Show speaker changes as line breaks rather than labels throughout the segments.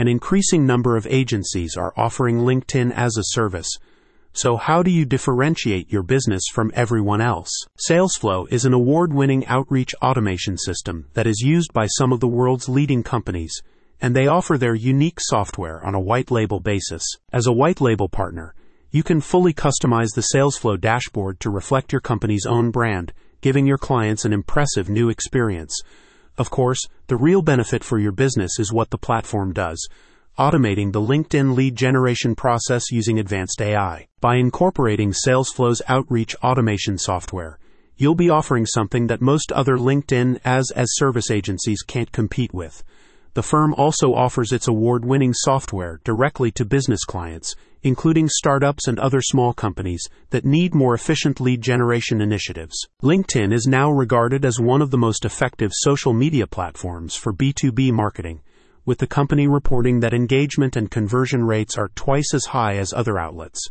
An increasing number of agencies are offering LinkedIn as a service. So, how do you differentiate your business from everyone else? SalesFlow is an award winning outreach automation system that is used by some of the world's leading companies, and they offer their unique software on a white label basis. As a white label partner, you can fully customize the SalesFlow dashboard to reflect your company's own brand, giving your clients an impressive new experience. Of course, the real benefit for your business is what the platform does automating the LinkedIn lead generation process using advanced AI. By incorporating SalesFlow's outreach automation software, you'll be offering something that most other LinkedIn as as service agencies can't compete with. The firm also offers its award winning software directly to business clients, including startups and other small companies that need more efficient lead generation initiatives. LinkedIn is now regarded as one of the most effective social media platforms for B2B marketing with the company reporting that engagement and conversion rates are twice as high as other outlets.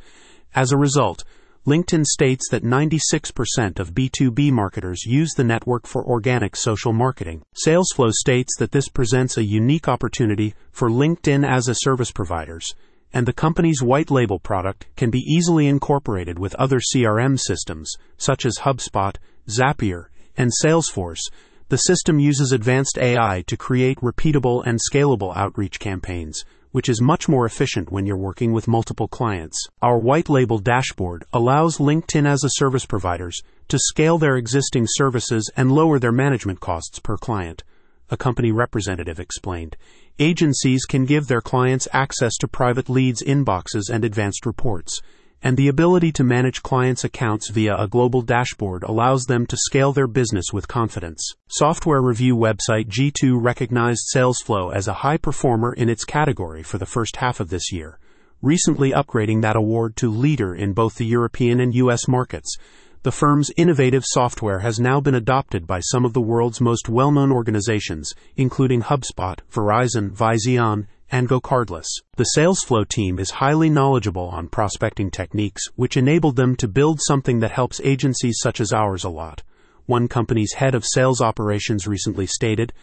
As a result, LinkedIn states that 96% of B2B marketers use the network for organic social marketing. SalesFlow states that this presents a unique opportunity for LinkedIn as a service providers, and the company's white label product can be easily incorporated with other CRM systems such as HubSpot, Zapier, and Salesforce the system uses advanced AI to create repeatable and scalable outreach campaigns, which is much more efficient when you're working with multiple clients. Our white label dashboard allows LinkedIn as a service providers to scale their existing services and lower their management costs per client. A company representative explained. Agencies can give their clients access to private leads inboxes and advanced reports and the ability to manage clients' accounts via a global dashboard allows them to scale their business with confidence. Software review website G2 recognized SalesFlow as a high performer in its category for the first half of this year, recently upgrading that award to leader in both the European and US markets. The firm's innovative software has now been adopted by some of the world's most well known organizations, including HubSpot, Verizon, Vizion, and GoCardless. The SalesFlow team is highly knowledgeable on prospecting techniques, which enabled them to build something that helps agencies such as ours a lot. One company's head of sales operations recently stated,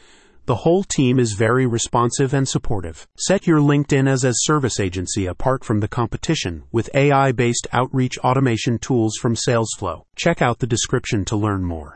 the whole team is very responsive and supportive. Set your LinkedIn as a service agency apart from the competition with AI based outreach automation tools from SalesFlow. Check out the description to learn more.